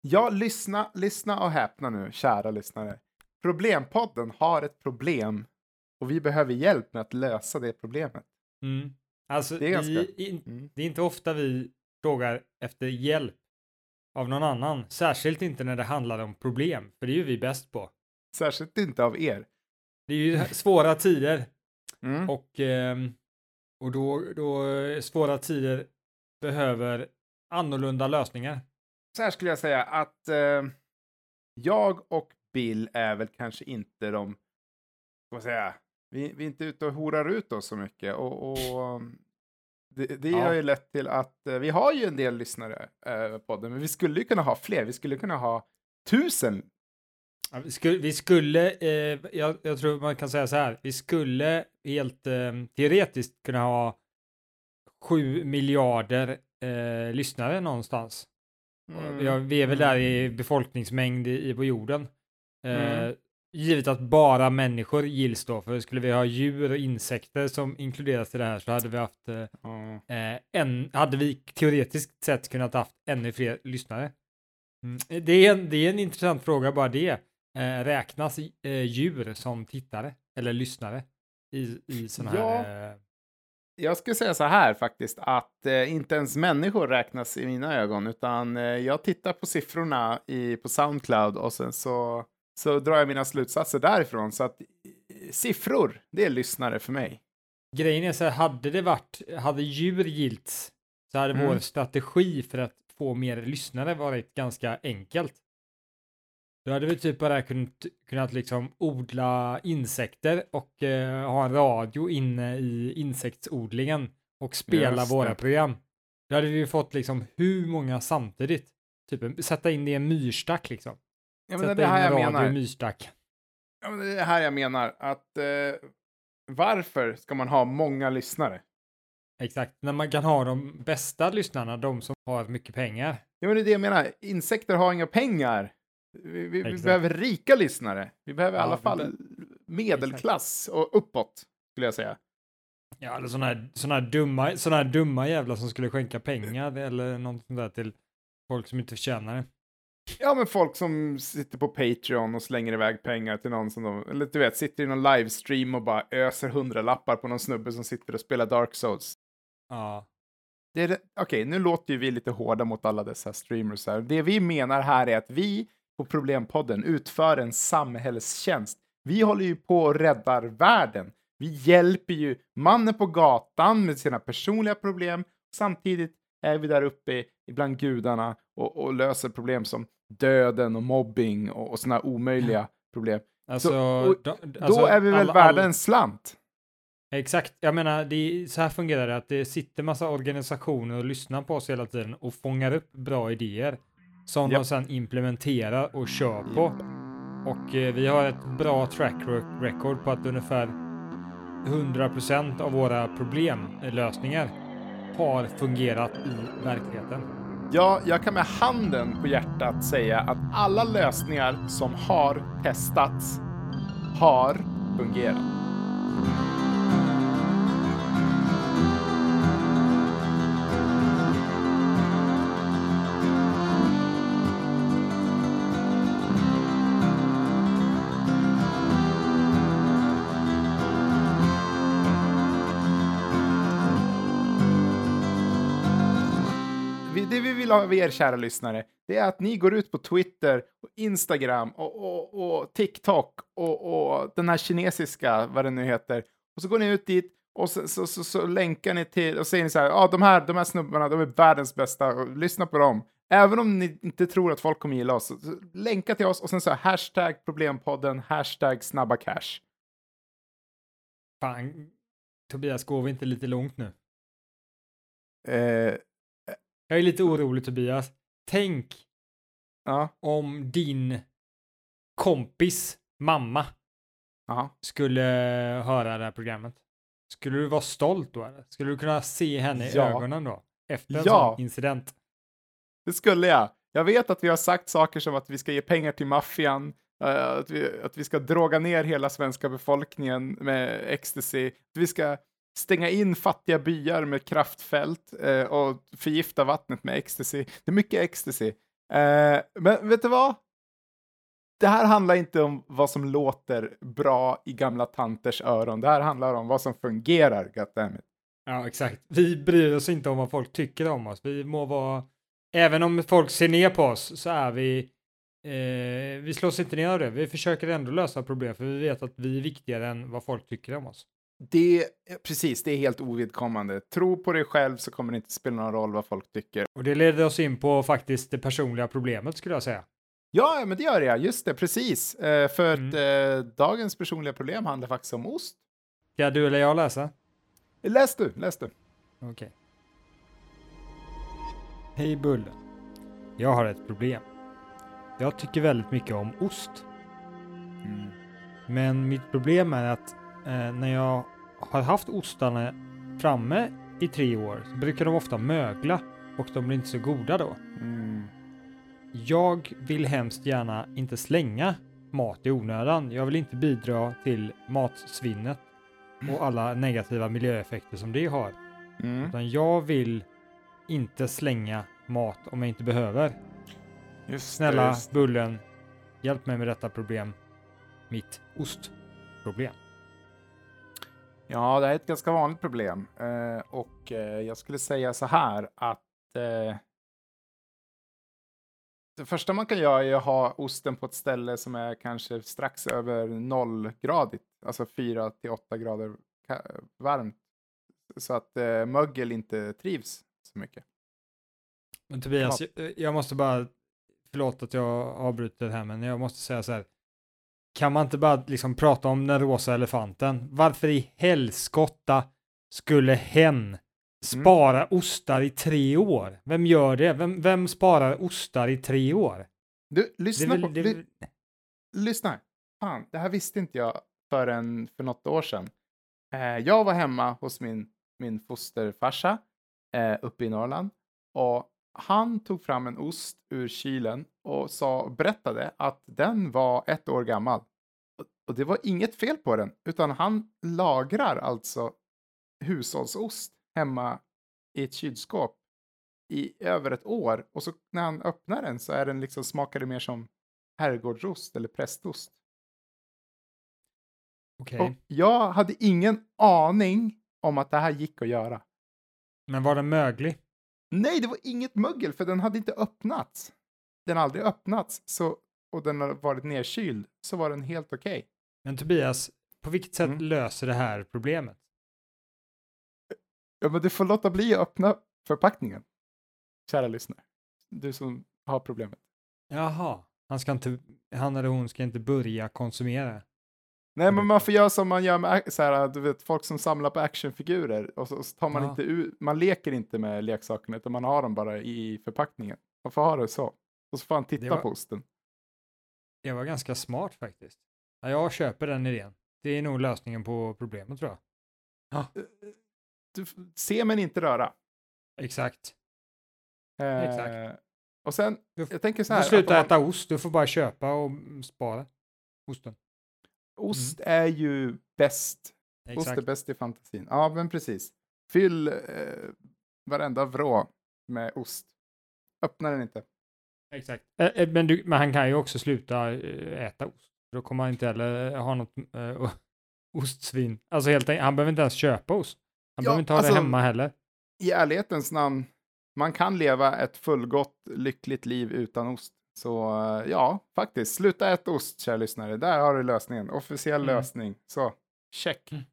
Ja, lyssna, lyssna och häpna nu, kära lyssnare. Problempodden har ett problem och vi behöver hjälp med att lösa det problemet. Mm. Alltså, Det är ganska- vi, Mm. det är inte ofta vi frågar efter hjälp av någon annan, särskilt inte när det handlar om problem, för det är ju vi bäst på. Särskilt inte av er. Det är ju svåra tider Mm. och, ehm, och då, då eh, svåra tider behöver annorlunda lösningar. Så här skulle jag säga att eh, jag och Bill är väl kanske inte de, ska man säga, vi, vi är inte ute och horar ut oss så mycket och, och det, det Ja. har ju lett till att eh, vi har ju en del lyssnare eh, på podden, men vi skulle ju kunna ha fler. Vi skulle kunna ha tusen. Ja, Vi skulle, vi skulle eh, jag, jag tror man kan säga så här, vi skulle helt eh, teoretiskt kunna ha sju miljarder eh, lyssnare någonstans. Mm. Ja, vi är väl där i befolkningsmängd i, på jorden. Eh, Mm. Givet att bara människor gills då, för skulle vi ha djur och insekter som inkluderas i det här så hade vi haft eh, eh, en, hade vi teoretiskt sett kunnat haft ännu fler lyssnare. Mm. Det, är en, det är en intressant fråga bara det. Eh, räknas eh, djur som tittare eller lyssnare i, i sådana Ja. här... Jag skulle säga så här faktiskt, att eh, inte ens människor räknas i mina ögon, utan eh, jag tittar på siffrorna i, på Soundcloud och sen så, så drar jag mina slutsatser därifrån. Så att eh, siffror, det är lyssnare för mig. grejen är så här, hade det varit, hade djur gilts så hade Mm. vår strategi för att få mer lyssnare varit ganska enkelt. Då hade vi typ bara kunnat, kunnat liksom odla insekter och eh, ha en radio inne i insektsodlingen och spela Just våra det. program. Då hade vi fått liksom hur många samtidigt? Typ sätta in det i en myrstack liksom. Ja, men sätta det är det in här en jag radio i menar. en myrstack. Ja, men det är det här jag menar, att eh, varför ska man ha många lyssnare? Exakt, när man kan ha de bästa lyssnarna, de som har mycket pengar. Ja, men det är det jag menar. Insekter har inga pengar. Vi, vi, vi behöver rika lyssnare. Vi behöver i Ja, alla vi fall be- medelklass och uppåt, skulle jag säga. Ja, eller sådana här, såna här, dumma, såna här dumma jävlar som skulle skänka pengar eller något sånt där till folk som inte förtjänar det. Ja, men folk som sitter på Patreon och slänger iväg pengar till någon som de, eller du vet, sitter i någon livestream och bara öser hundralappar på någon snubbe som sitter och spelar Dark Souls. Ja, Det det- Okej, nu låter ju vi lite hårda mot alla dessa streamers här. Det vi menar här är att vi på Problempodden utför en samhällstjänst. Vi håller ju på och räddar världen. Vi hjälper ju mannen på gatan med sina personliga problem. Samtidigt är vi där uppe bland gudarna och, och löser problem som döden och mobbing och, och sådana omöjliga problem. alltså, och då, Då är vi väl alla- värda en slant. Exakt, jag menar, det så här fungerar det, att det sitter massa organisationer och lyssnar på oss hela tiden och fångar upp bra idéer som Japp. de sedan implementerar och kör på. Och eh, vi har ett bra track re- record på att ungefär 100% av våra problemlösningar har fungerat i verkligheten. Ja, jag kan med handen på hjärtat säga att alla lösningar som har testats har fungerat. Det vi vill ha av er, kära lyssnare, det är att ni går ut på Twitter, och Instagram och, och, och TikTok och, och den här kinesiska, vad det nu heter. Och så går ni ut dit och så, så, så, så länkar ni till och säger ni så här, ja de här, de här snubbarna, de är världens bästa, och lyssna på dem. Även om ni inte tror att folk kommer gilla oss, länka till oss och sen så här, hashtag problempodden, hashtag snabba cash. Fan, Tobias, går vi inte lite långt nu? Eh, Jag är lite orolig Tobias. Tänk ja, om din kompis mamma ja. skulle höra det här programmet. Skulle du vara stolt då eller? Skulle du kunna se henne i Ja. ögonen då? Efter en Ja. sån incident? Det skulle jag. Jag vet att vi har sagt saker som att vi ska ge pengar till maffian, eh, att, vi, att vi ska droga ner hela svenska befolkningen med ecstasy, att vi ska stänga in fattiga byar med kraftfält eh, och förgifta vattnet med ecstasy. Det är mycket ecstasy. Eh, men vet du vad? Det här handlar inte om vad som låter bra i gamla tanters öron. Det här handlar om vad som fungerar, goddammit. Ja, exakt. Vi bryr oss inte om vad folk tycker om oss. Vi må vara... Även om folk ser ner på oss så är vi... Eh, vi slås inte ner av det. Vi försöker ändå lösa problem för vi vet att vi är viktigare än vad folk tycker om oss. Det, precis, det är helt ovidkommande. Tro på dig själv så kommer det inte spela någon roll vad folk tycker. Och det leder oss in på faktiskt det personliga problemet skulle jag säga. Ja, men det gör jag. Just det, precis. Eh, för Mm. att eh, dagens personliga problem handlar faktiskt om ost. Ska du eller jag läsa? Läs du, läs du. Okej. Hej Bullen. Jag har ett problem. Jag tycker väldigt mycket om ost. Men mitt problem är att eh, när jag har haft ostarna framme i tre år så brukar de ofta mögla och de blir inte så goda då. Mm. Jag vill hemskt gärna inte slänga mat i onödan. Jag vill inte bidra till matsvinnet och alla negativa miljöeffekter som det har. Mm. Utan jag vill inte slänga mat om jag inte behöver. Just Snälla just. Bullen, hjälp mig med detta problem. Mitt ostproblem. Ja, det här är ett ganska vanligt problem. Eh, och eh, jag skulle säga så här att eh, det första man kan göra är att ha osten på ett ställe som är kanske strax över nollgradigt, alltså 4 till 8 grader varmt. Så att eh, mögel inte trivs så mycket. Men Tobias, jag, jag måste bara, förlåt att jag avbryter här, men jag måste säga så här. Kan man inte bara liksom prata om den rosa elefanten? Varför i helskotta skulle hen spara ostar i tre år? Vem gör det? Vem, vem sparar ostar i tre år? Du, Det lyssna väl- på... det ly- lyssna. Fan, det här visste inte jag förrän för något år sedan. Eh, jag var hemma hos min, min fosterfarsa eh, uppe i Norrland och han tog fram en ost ur kylen och sa, berättade att den var ett år gammal. Och- det var inget fel på den, utan han lagrar alltså hushållsost hemma i ett kylskåp i över ett år och så när han öppnar den så är den liksom smakar det mer som herrgårdsost eller prästost. Okej, Och jag hade ingen aning om att det här gick att göra. men var den möglig? Nej, det var inget mögel för den hade inte öppnats. Den har aldrig öppnats så, och den har varit nedkyld så var den helt okej. Men Tobias, på vilket sätt Mm. löser det här problemet? Ja, men du får låta bli att öppna förpackningen. Kära lyssnare. Du som har problemet. Jaha, han, ska inte, han eller hon ska inte börja konsumera. Nej, men man får göra som man gör med så här, du vet, folk som samlar på actionfigurer och så, så tar man Ja. inte ut, man leker inte med leksakerna utan man har dem bara i förpackningen. Man får ha det så. Och så får han titta var- på osten. Det var ganska smart faktiskt. Ja, jag köper den idén. Det är nog lösningen på problemet tror jag. Du, f- se men inte röra. Exakt. Eh, Exakt. Och sen, Du jag tänker så Du här. får sluta att om man, äta ost, du får bara köpa och mm, spara osten. Ost är ju bäst. Ost är Mm. Exakt. bäst i fantasin. Ja, men precis. Fyll eh, varenda vrå med ost. Öppna den inte. Exakt. Eh, eh, Men, du, men han kan ju också sluta eh, äta ost. Då kommer han inte heller ha något eh, ostsvin. Alltså helt enkelt, han behöver inte ens köpa ost. Han Ja, behöver inte ha alltså- det hemma heller. i ärlighetens namn, man kan leva ett fullgott, lyckligt liv utan ost. Så eh, ja, faktiskt, sluta äta ost, kära lyssnare. Där har du lösningen. Officiell Mm. lösning. Så, check. Mm.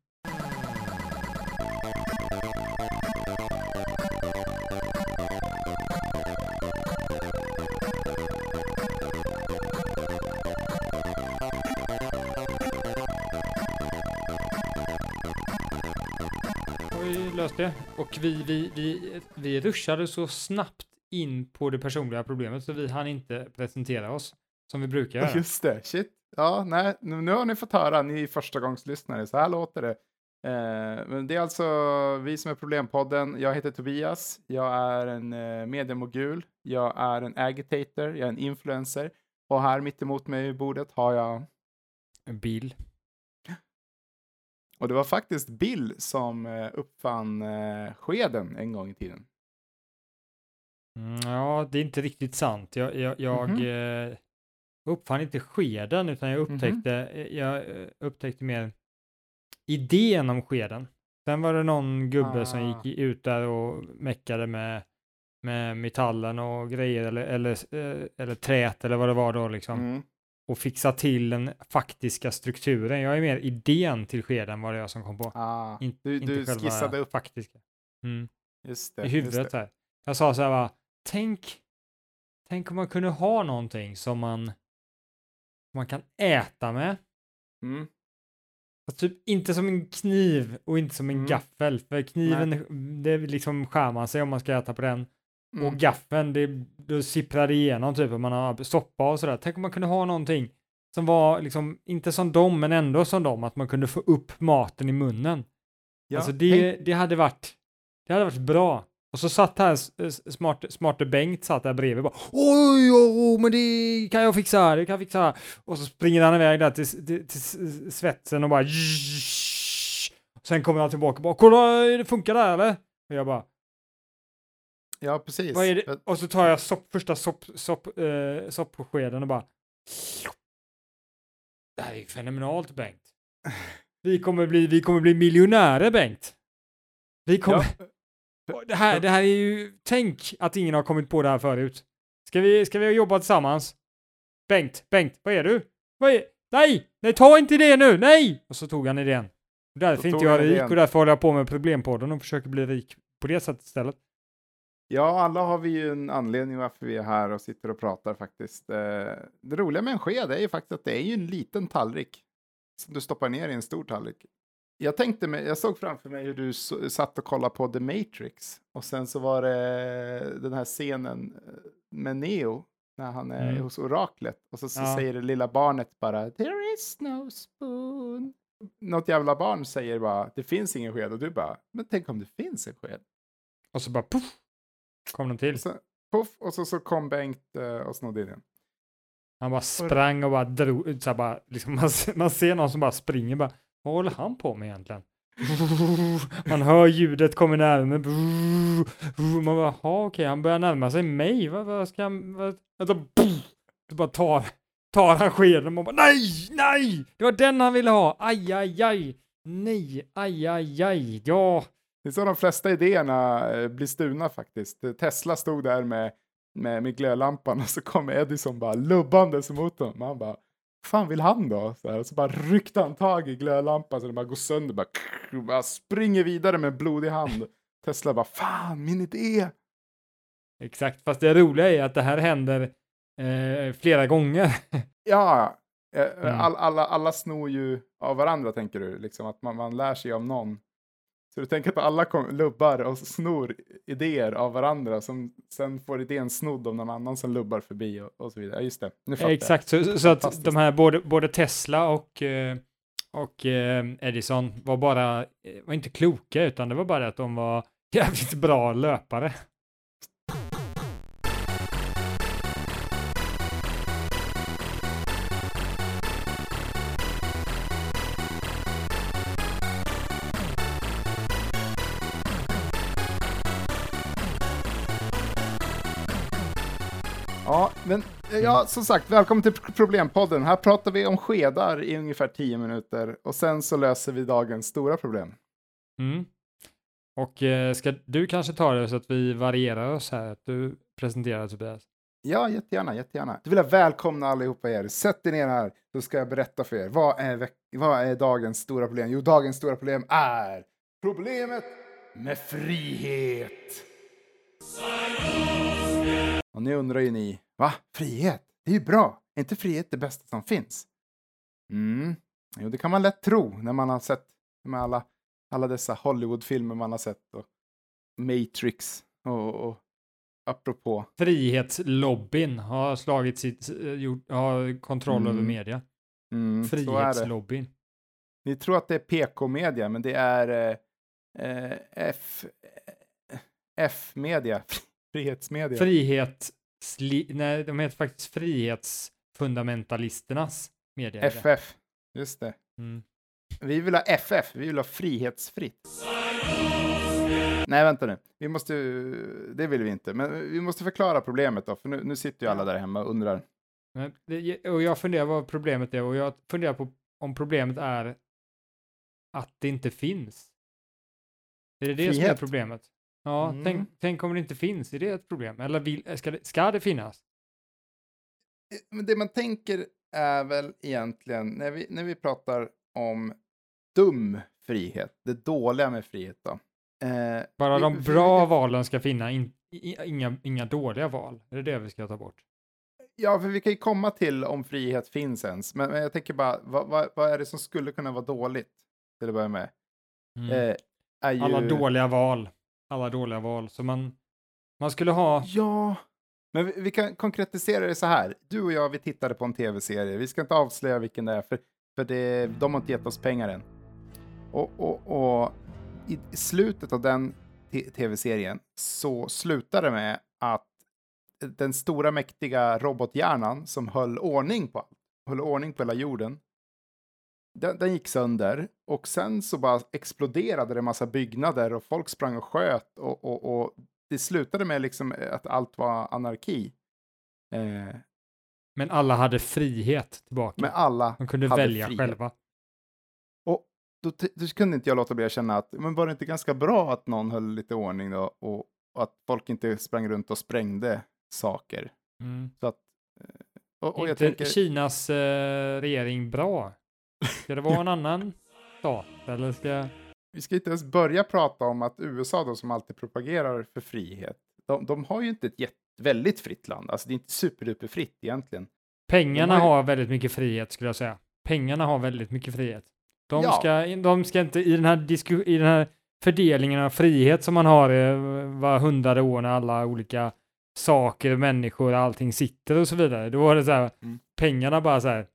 Det. Och vi, vi, vi, vi ruschade så snabbt in på det personliga problemet så vi hann inte presentera oss som vi brukar göra. Just det, shit. Ja, nej, nu, nu har ni fått höra, ni är förstagångslyssnare, så här låter det. Eh, men det är alltså vi som är Problempodden. Jag heter Tobias, jag är en eh, mediemogul, jag är en agitator, jag är en influencer. Och här mitt emot mig i bordet har jag En bil. Och det var faktiskt Bill som eh, uppfann eh, skeden en gång i tiden. Mm, ja, det är inte riktigt sant. Jag, jag, jag Mhm. eh, uppfann inte skeden, utan jag Mhm. upptäckte, eh, jag eh, upptäckte mer idén om skeden. Sen var det någon gubbe som Ah. gick i- ut där och meckade med, med metallen och grejer, eller, eller, eller trät, eller vad det var då liksom. Mm. Och fixa till den faktiska strukturen. Jag är mer idén till skeden var det jag som kom på. Ah, In, du inte du själva skissade upp, faktiska. Mm just det. i huvudet. här. Jag sa så här bara, tänk, tänk om man kunde ha någonting som man, man kan äta med. Mm. Fast typ inte som en kniv och inte som en Mm. gaffel. För kniven, det liksom skär man sig om man ska äta på den. Mm. Och gaffeln, det, då sipprar det igenom typ om man har soppa och sådär. Tänk om man kunde ha någonting som var liksom, inte som dem, men ändå som dem, att man kunde få upp maten i munnen. Ja, alltså det, det hade varit, det hade varit bra. Och så satt här smart, smarte Bengt satt där bredvid och bara oj, oj, men det kan jag fixa, det kan jag fixa. Och så springer han iväg där till, till, till svetsen och bara Sen kommer han tillbaka och bara kolla, det funkar där eller? Och jag bara ja, precis. är Och så tar jag sopp, första sopp, sopp, eh, soppskeden och bara Det här är ju fenomenalt Bengt. Vi kommer bli, vi kommer bli miljonärer Bengt. Vi kommer, Ja, Det här, det här är ju, tänk att ingen har kommit på det här förut. Ska vi, ska vi jobba tillsammans? Bengt, Bengt, vad är du? Vad är, nej, nej, ta inte det nu, nej! Och så tog han idén. Och Därför är inte jag han rik och därför håller jag på med Problempodden och försöker bli rik på det sättet istället. Ja, alla har vi ju en anledning varför vi är här och sitter och pratar faktiskt. Eh, Det roliga med en sked är ju faktiskt att det är ju en liten tallrik som du stoppar ner i en stor tallrik. Jag tänkte mig, jag såg framför mig hur du satt och kollade på The Matrix och sen så var det den här scenen eh, med Neo när han är Mm. hos oraklet och så, så Ja. säger det lilla barnet bara There is no spoon. Något jävla barn säger bara det finns ingen sked och du bara men tänk om det finns en sked. Och så bara puff, kom den till. Och så, puff, och så, så kom Bengt eh, och snodde in den. Han bara sprang och bara drog, så bara, liksom, man, ser- man ser någon som bara springer bara, vad håller han på med egentligen? Man hör ljudet kommer närmare. Man bara, okej, han börjar närma sig mig. Vad, vad ska han, vad? Så bara tar, tar han skeden och man bara, nej, nej, det var den han ville ha, aj, aj, aj, nej, aj, aj, aj, ja, Det är så de flesta idéerna eh, blir stulna faktiskt. Tesla stod där med, med, med glödlampan och så kom Edison bara lubbandes mot dem. Man bara, fan vill han då? Så, här, så bara ryckte han tag i glödlampan så den bara går sönder. Bara, och bara springer vidare med blodig hand. Tesla bara, fan min idé. exakt, fast det roliga är att det här händer eh, flera gånger. Ja, eh, Mm. all, alla, alla snor ju av varandra tänker du, liksom att man, man lär sig av någon. Så du tänker att alla kom, lubbar och snor idéer av varandra som sen får idén snodd av någon annan som lubbar förbi och, och så vidare. Ja, just det, nu fattar jag. Exakt, så, så att de här både, både Tesla och, eh, och eh, Edison var bara, eh, var inte kloka utan det var bara att de var jävligt bra löpare. Men eh, ja, som sagt, välkommen till Pro- Problempodden. Här pratar vi om skedar i ungefär tio minuter och sen så löser vi dagens stora problem. Mm. Och eh, ska du kanske ta det så att vi varierar oss här, att du presenterar Tobias? Ja, jättegärna, jättegärna. Då vill jag välkomna allihopa er. Sätt er ner här så ska jag berätta för er. Vad är, vad är dagens stora problem? Jo, dagens stora problem är problemet med frihet. Och nu undrar ju ni, va? Frihet? Det är ju bra. Är inte frihet det bästa som finns? Mm, jo, det kan man lätt tro när man har sett med alla, alla dessa Hollywoodfilmer man har sett och Matrix och, och apropå Frihetslobbyn har slagit sitt, eh, gjort, har kontroll över Mm, media. Mm. Frihetslobbyn. Ni tror att det är PK-media, men det är eh, eh, F, eh, F-media, frihetsmedia. Frihet, nej de heter faktiskt Frihetsfundamentalisternas media. FF, just det. Mm. Vi vill ha FF, vi vill ha frihetsfritt. Nej, vänta nu. Vi måste, det vill vi inte, men vi måste förklara problemet då, för nu, nu sitter ju alla där hemma och undrar. Det, och jag funderar vad problemet är och jag funderar på om problemet är att det inte finns. Är det det som är Frihet. problemet? Ja, Mm. tänk, tänk om det inte finns, är det ett problem? Eller vill, ska, det, ska det finnas? Men det man tänker är väl egentligen, när vi, när vi pratar om dum frihet, det dåliga med frihet då. Eh, Bara vi- de bra valen ska finna, in, inga, inga dåliga val. Är det det vi ska ta bort? Ja, för vi kan ju komma till om frihet finns ens, men, men jag tänker bara, vad, vad, vad är det som skulle kunna vara dåligt? Till att börja med. Eh, är ju... Alla dåliga val. Alla dåliga val. Så man, man skulle ha... Ja, men vi, vi kan konkretisera det så här. Du och jag, vi tittade på en tv-serie. Vi ska inte avslöja vilken det är, för, för det, de har inte gett oss pengar än. Och, och, och i slutet av den tv-serien så slutar det med att den stora mäktiga robothjärnan som höll ordning på höll ordning på hela jorden, den, den gick sönder och sen så bara exploderade det en massa byggnader och folk sprang och sköt och, och, och det slutade med liksom att allt var anarki. Eh, Men alla hade frihet tillbaka. men alla De kunde välja frihet. själva. Och då, då kunde inte jag låta bli att känna att, men var det inte ganska bra att någon höll lite ordning då och, och att folk inte sprang runt och sprängde saker? Mm. Så att, eh, och, och jag inte tänker, Kinas eh, regering bra? Ska det vara en annan stat? Eller ska... vi ska inte ens börja prata om att USA då som alltid propagerar för frihet, de, de har ju inte ett jätte, väldigt fritt land, alltså det är inte superduper fritt egentligen. Pengarna har har väldigt mycket frihet skulle jag säga. Pengarna har väldigt mycket frihet. De, Ja. ska, de ska inte i den här, i den här fördelningen av frihet som man har eh, var hundrade år när alla olika saker, människor, allting sitter och så vidare. Då var det så här, Mm. pengarna bara så här.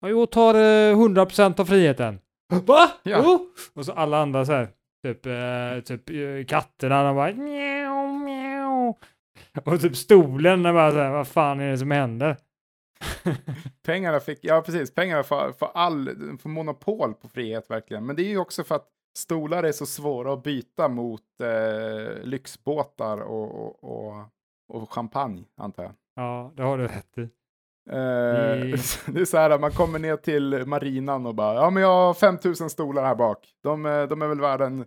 "Ja, Jag tar eh, 100% av friheten. Va? Ja. Jo! Och så alla andra så här, typ, eh, typ eh, katterna, de bara mjau, mjau. Och typ stolen, de bara så här, vad fan är det som händer? Pengarna fick, ja precis, pengarna får, får all, får monopol på frihet verkligen. Men det är ju också för att stolar är så svåra att byta mot eh, lyxbåtar och, och, och, och champagne, antar jag. Ja, det har du rätt i. Eh, Mm. Det är så här, man kommer ner till marinan och bara, ja men jag har 5000 stolar här bak. De, eh, de är väl värda en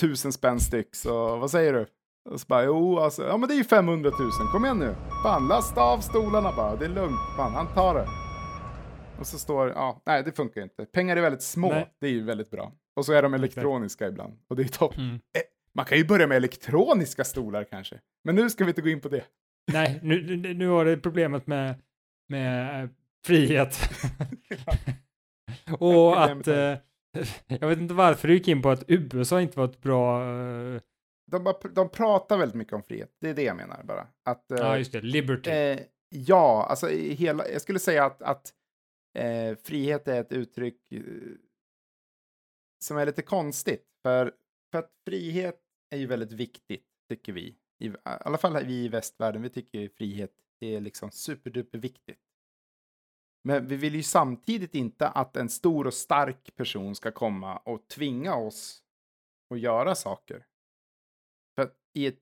tusen spänn styck, så vad säger du? Och så bara, jo alltså, ja men det är ju 500 000, kom igen nu. Fan, lasta av stolarna bara, det är lugnt, fan, han tar det. Och så står, ja, nej det funkar inte. Pengar är väldigt små, Nej. det är ju väldigt bra. Och så är de elektroniska ibland, och det är topp. Mm. Man kan ju börja med elektroniska stolar kanske. Men nu ska vi inte gå in på det. Nej, nu, nu har det problemet med, med eh, frihet. och att, eh, jag vet inte varför du gick in på att USA inte var ett bra, eh, De, bara, de pratar väldigt mycket om frihet, det är det jag menar bara. Att, eh, ja just det, liberty. Eh, ja, alltså i hela, jag skulle säga att, att eh, frihet är ett uttryck som är lite konstigt. För, för att frihet är ju väldigt viktigt, tycker vi. I, I alla fall vi i västvärlden, vi tycker ju det är liksom superduper viktigt. Men vi vill ju samtidigt inte att en stor och stark person ska komma och tvinga oss att göra saker. För i ett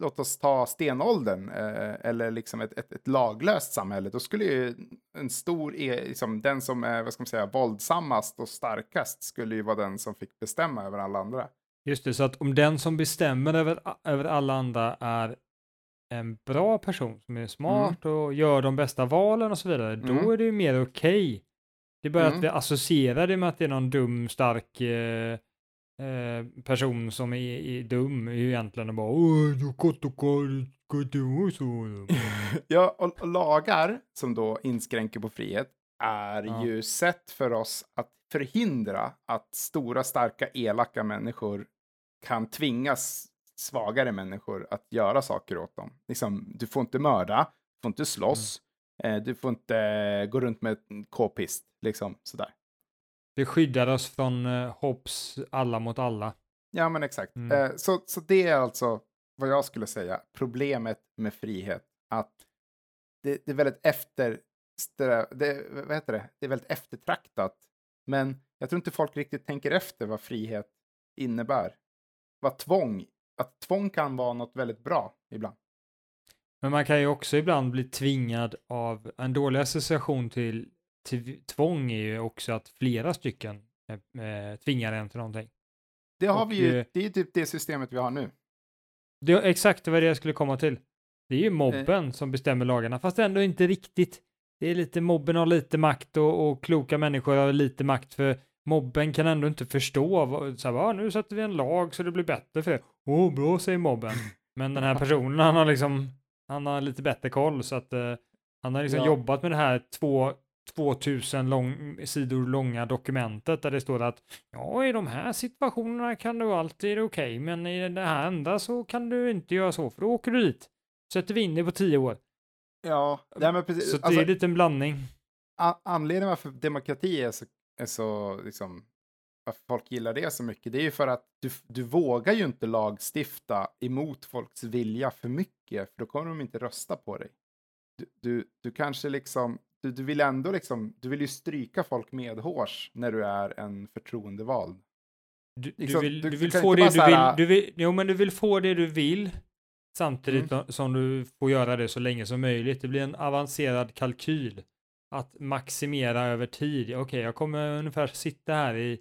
låt oss ta stenåldern eh, eller liksom ett, ett, ett laglöst samhälle, då skulle ju en stor, e, liksom, den som är, vad ska man säga, våldsammast och starkast skulle ju vara den som fick bestämma över alla andra. Just det, så att om den som bestämmer över, över alla andra är en bra person som är smart och gör de bästa valen och så vidare, då Mm. är det ju mer okej. Det är bara Mm. att vi associerar det med att det är någon dum, stark eh, eh, person som är, är dum är ju egentligen och bara så. Ja, och lagar som då inskränker på frihet är Ja. ju sätt för oss att förhindra att stora, starka, elaka människor kan tvingas svagare människor att göra saker åt dem. Liksom, du får inte mörda, du får inte slåss, eh, du får inte eh, gå runt med k-pist, liksom sådär. Det skyddar oss från eh, Hobbes alla mot alla. Ja, men exakt. Mm. Eh, så, så det är alltså vad jag skulle säga problemet med frihet. Att det, det är väldigt efter... Det, vad heter det? Det är väldigt eftertraktat. Men jag tror inte folk riktigt tänker efter vad frihet innebär. vara tvång. Att tvång kan vara något väldigt bra ibland. Men man kan ju också ibland bli tvingad av en dålig association till, till tvång är ju också att flera stycken eh, tvingar en till någonting. Det har Och, vi ju, eh, det är ju typ det systemet vi har nu. Det är exakt vad det jag skulle komma till. Det är ju mobben som bestämmer lagarna, fast ändå inte riktigt. Det är lite mobben har lite makt och, och kloka människor har lite makt för mobben kan ändå inte förstå. vad- Så här, "Va, nu sätter vi en lag så det blir bättre för det. Åh, bra säger mobben. Men den här personen, han har liksom, han har lite bättre koll så att eh, han har liksom Ja. jobbat med det här två 2000 lång, sidor långa dokumentet där det står att ja, i de här situationerna kan du alltid är okej, men i det här andra så kan du inte göra så, för då åker du dit. Sätter vi in det på tio år. Ja, nej, men precis. Så det Alltså, är lite en blandning. a- anledningen varför demokrati är så, så liksom, varför folk gillar det så mycket, det är ju för att du, du vågar ju inte lagstifta emot folks vilja för mycket, för då kommer de inte rösta på dig. Du, du, du kanske liksom, du, du vill ändå liksom, du vill ju stryka folk medhårs när du är en förtroendevald. Du, du Liksom, vill, du- du du vill kan få det du här- vill, du vill, jo men du vill få det du vill samtidigt Mm. som du får göra det så länge som möjligt. Det blir en avancerad kalkyl att maximera över tid. Okej, jag kommer ungefär sitta här i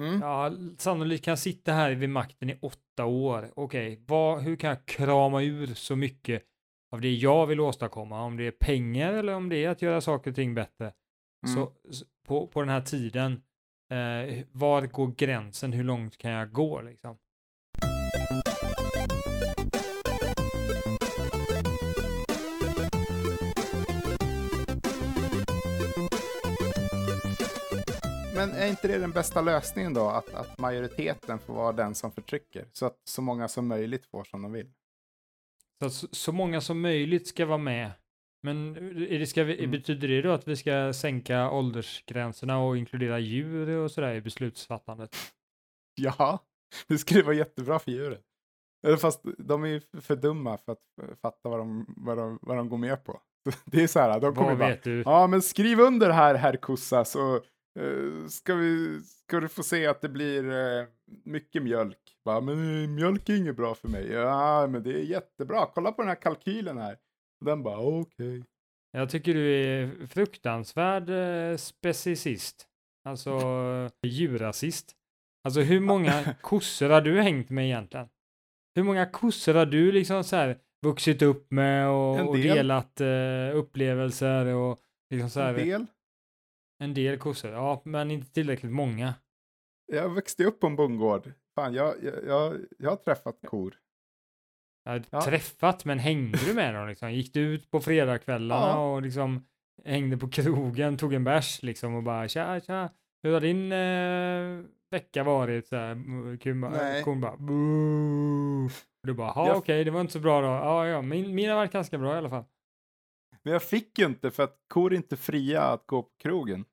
Mm. Ja, sannolikt kan jag sitta här vid makten i åtta år. Okej, vad, hur kan jag krama ur så mycket av det jag vill åstadkomma? Om det är pengar eller om det är att göra saker och ting bättre. Mm. Så på, på den här tiden, eh, var går gränsen? Hur långt kan jag gå liksom? Men är inte det den bästa lösningen då, att, att majoriteten får vara den som förtrycker, så att så många som möjligt får som de vill? Så, att så, många som möjligt ska vara med. Men det ska Mm. betyder det då att vi ska sänka åldersgränserna och inkludera djur och sådär i beslutsfattandet? Ja, det skulle vara jättebra för djuren. Fast de är ju för dumma för att fatta vad de, vad de, vad de går med på. Det är så här, de kommer bara, ja men skriv under här herr kossa så ska, vi, ska du få se att det blir eh, mycket mjölk. Bara, men eh, mjölk är inget bra för mig. Ja, men det är jättebra. Kolla på den här kalkylen här. Den bara, okej. Jag tycker du är fruktansvärd eh, specicist. Alltså eh, djurrasist. Alltså hur många kossor har du hängt med egentligen? Hur många kossor har du liksom så här vuxit upp med och, och del. delat eh, upplevelser och liksom så här, En del. En del kossor? Ja, men inte tillräckligt många. Jag växte upp på en bondgård. Fan, jag, jag, jag, jag har träffat kor. Jag har Ja. träffat, men hängde du med dem liksom? Gick du ut på fredagskvällarna Ja. och liksom hängde på krogen, tog en bärs liksom och bara tja, tja, hur har din eh, vecka varit? Så här. Kon bara boo. Du bara, ja okej, det var inte så bra då. Ja, ja, min, min har varit ganska bra i alla fall. Men jag fick ju inte för att kor är inte fria att gå på krogen.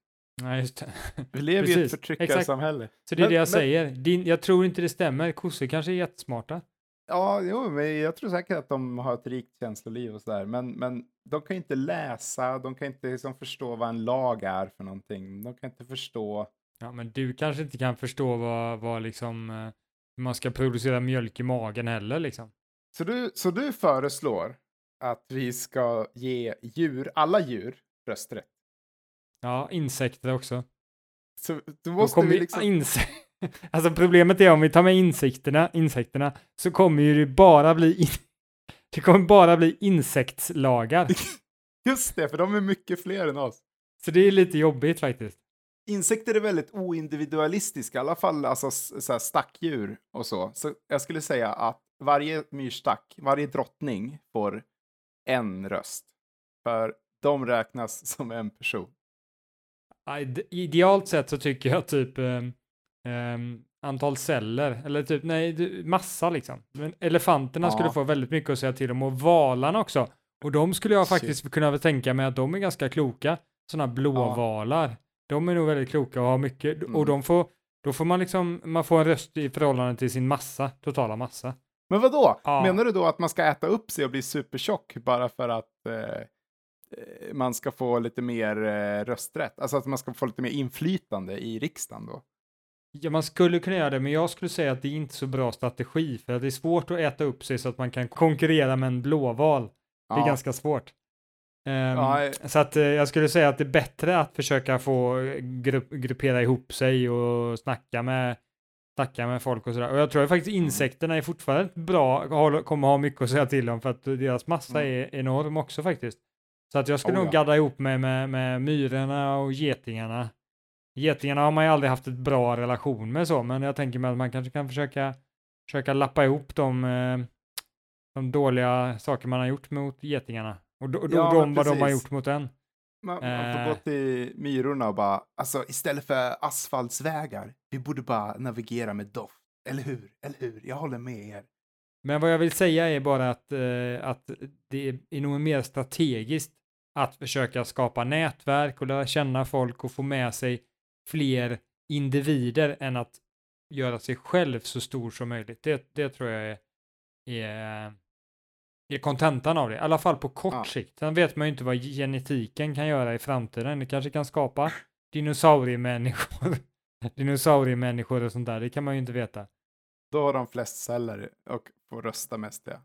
Nej, just det. Vi lever ju i ett förtryckarsamhälle. Så det är Men- det jag men- säger. Din, jag tror inte det stämmer. Kossor kanske är jättesmarta. Ja, jo, men jag tror säkert att de har ett rikt känsloliv och sådär. Men, men de kan inte läsa, de kan inte liksom förstå vad en lag är för någonting. De kan inte förstå. Ja, men du kanske inte kan förstå vad, vad liksom, eh, hur man ska producera mjölk i magen heller liksom. Så du, så du föreslår att vi ska ge djur, alla djur, rösträtt. Ja, insekter också. Så då Då måste kommer vi liksom... inse- alltså problemet är om vi tar med insekterna, insekterna så kommer ju det bara bli in... det kommer bara bli insektslagar. Just det, för de är mycket fler än oss. så det är lite jobbigt faktiskt. Insekter är väldigt oindividualistiska, i alla fall alltså, så stackdjur och så. Så jag skulle säga att varje myrstack, varje drottning får en röst. För de räknas som en person. Ja, ide- Idealt sett så tycker jag typ ehm, ehm, antal celler, eller typ, nej, massa liksom. Men elefanterna Ja. skulle få väldigt mycket att säga till om och valarna också. Och de skulle jag Shit. faktiskt kunna tänka mig att de är ganska kloka. Sådana blåvalar. De är nog väldigt kloka och har mycket, Mm. och de får, då får man liksom, man får en röst i förhållande till sin massa, totala massa. Men vad då? Ja. Menar du då att man ska äta upp sig och bli supertjock bara för att eh, eh, man ska få lite mer eh, rösträtt? Alltså att man ska få lite mer inflytande i riksdagen då? Ja, man skulle kunna göra det, men jag skulle säga att det är inte så bra strategi, för att det är svårt att äta upp sig så att man kan konkurrera med en blåval. Det är ganska svårt. Ehm, Ja, eh. så att eh, jag skulle säga att det är bättre att försöka få eh, grupp, gruppera ihop sig och snacka med, snacka med folk och sådär. Och jag tror faktiskt Mm. insekterna är fortfarande bra, kommer ha mycket att säga till om för att deras massa Mm. är enorm också faktiskt. Så att jag skulle Oh, nog ja. gadda ihop mig med, med myrorna och getingarna. Getingarna har man ju aldrig haft ett bra relation med så, men jag tänker mig att man kanske kan försöka, försöka lappa ihop de, eh, de dåliga saker man har gjort mot getingarna. Och då, då, Ja, de, vad de har precis. gjort mot en. Man, man får Eh. gå till myrorna och bara, alltså istället för asfaltsvägar, vi borde bara navigera med doft. Eller hur? Eller hur? Jag håller med er. Men vad jag vill säga är bara att, eh, att det är nog mer strategiskt att försöka skapa nätverk och lära känna folk och få med sig fler individer än att göra sig själv så stor som möjligt. Det, det tror jag är, är, är kontentan av det, i alla fall på kort Ja. sikt. Sen vet man ju inte vad genetiken kan göra i framtiden. Det kanske kan skapa dinosauriemänniskor, dinosauriemänniskor och sånt där. Det kan man ju inte veta. Då har de flest celler och får rösta mest ja.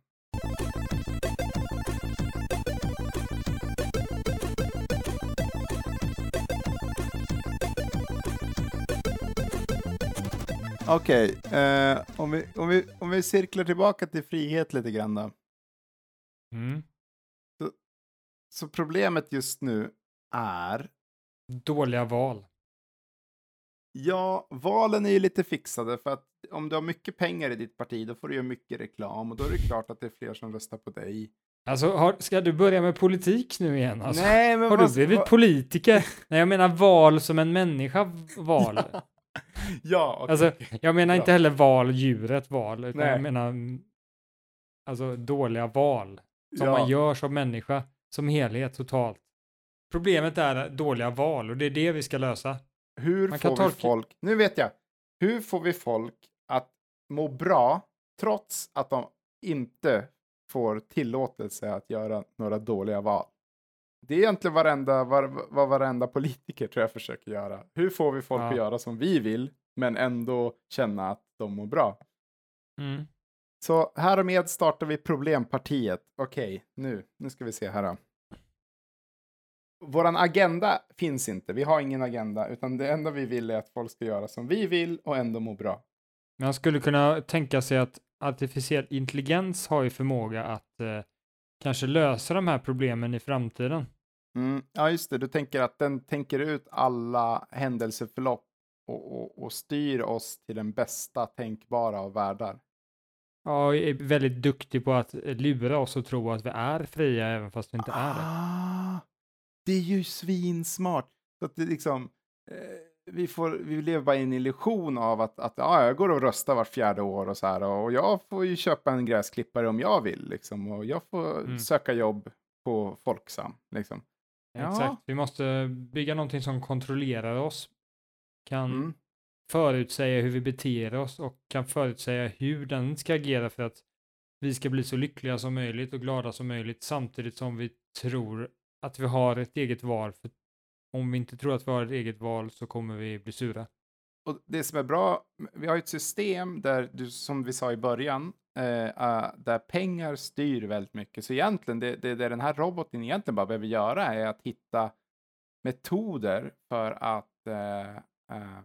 Okej, eh, om, vi, om, vi, om vi cirklar tillbaka till frihet lite grann då. Mm. Så problemet just nu är, Dåliga val. ja, valen är ju lite fixade för att om du har mycket pengar i ditt parti då får du göra mycket reklam och då är det klart att det är fler som röstar på dig. Alltså, har, ska du börja med politik nu igen? Alltså? Nej, men har du blivit vad- politiker? Nej, jag menar val som en människa val. Ja, okej. Alltså, jag menar Ja. inte heller val, djuret val, utan Nej. jag menar alltså dåliga val som ja. man gör som människa, som helhet totalt. Problemet är dåliga val och det är det vi ska lösa. Hur Man får vi tolka- folk, nu vet jag, hur får vi folk att må bra trots att de inte får tillåtelse att göra några dåliga val? Det är egentligen varenda, var, vad varenda politiker tror jag försöker göra. Hur får vi folk Ja. att göra som vi vill, men ändå känna att de mår bra? Mm. Så härmed startar vi problempartiet. Okej, nu, nu ska vi se här då. Våran agenda finns inte. Vi har ingen agenda, utan det enda vi vill är att folk ska göra som vi vill och ändå må bra. Man skulle kunna tänka sig att artificiell intelligens har ju förmåga att eh, kanske lösa de här problemen i framtiden. Mm, ja, just det. Du tänker att den tänker ut alla händelseförlopp och, och, och styr oss till den bästa tänkbara av världar. Ja, är väldigt duktig på att lura oss och tro att vi är fria även fast vi inte är det. Ah, det är ju svinsmart. Så att det liksom, eh, vi, får, vi lever bara i en illusion av att, att ja, jag går och röstar vart fjärde år och så här och jag får ju köpa en gräsklippare om jag vill liksom och jag får Mm. söka jobb på Folksam liksom. Ja. Exakt, vi måste bygga någonting som kontrollerar oss, kan Mm förutsäga hur vi beter oss och kan förutsäga hur den ska agera för att vi ska bli så lyckliga som möjligt och glada som möjligt samtidigt som vi tror att vi har ett eget val. För om vi inte tror att vi har ett eget val så kommer vi bli sura. Och det som är bra, vi har ett system där du, som vi sa i början, eh, ah, där pengar styr väldigt mycket. Så egentligen, det, det, det den här roboten egentligen bara behöver göra är att hitta metoder för att eh, eh,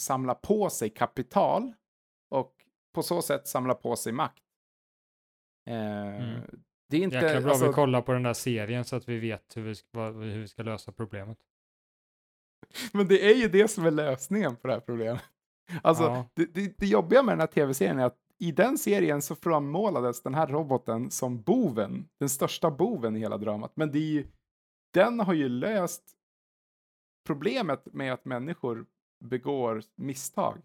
samla på sig kapital och på så sätt samla på sig makt. Eh, Mm. Det är inte... Jäkla bra alltså- vi kollar på den där serien så att vi vet hur vi ska, vad- hur vi ska lösa problemet. Men det är ju det som är lösningen på det här problemet. Alltså, Ja. det, det, det jobbiga med den här tv-serien är att i den serien så frammålades den här roboten som boven, den största boven i hela dramat. Men det är ju, den har ju löst problemet med att människor begår misstag.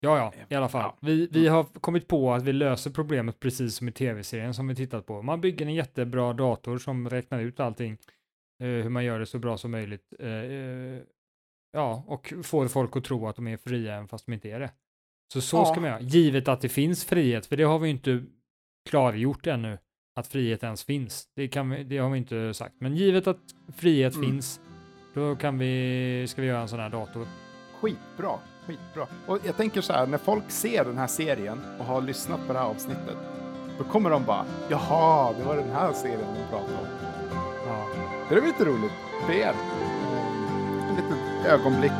Ja, ja, i alla fall. Ja. Vi, vi har kommit på att vi löser problemet precis som i tv-serien som vi tittat på. Man bygger en jättebra dator som räknar ut allting, eh, hur man gör det så bra som möjligt. Eh, eh, ja, och får folk att tro att de är fria även fast de inte är det. Så så Ja. ska man göra, givet att det finns frihet, för det har vi inte klargjort ännu, att frihet ens finns. Det, kan vi, det har vi inte sagt. Men givet att frihet Mm. finns, då kan vi, ska vi göra en sån här dator. Skitbra. Skitbra. Och jag tänker så här, när folk ser den här serien och har lyssnat på det här avsnittet, då kommer de bara, jaha, det var den här serien de pratade om. Ja. Det är väl lite roligt för er. Ett litet ögonblick.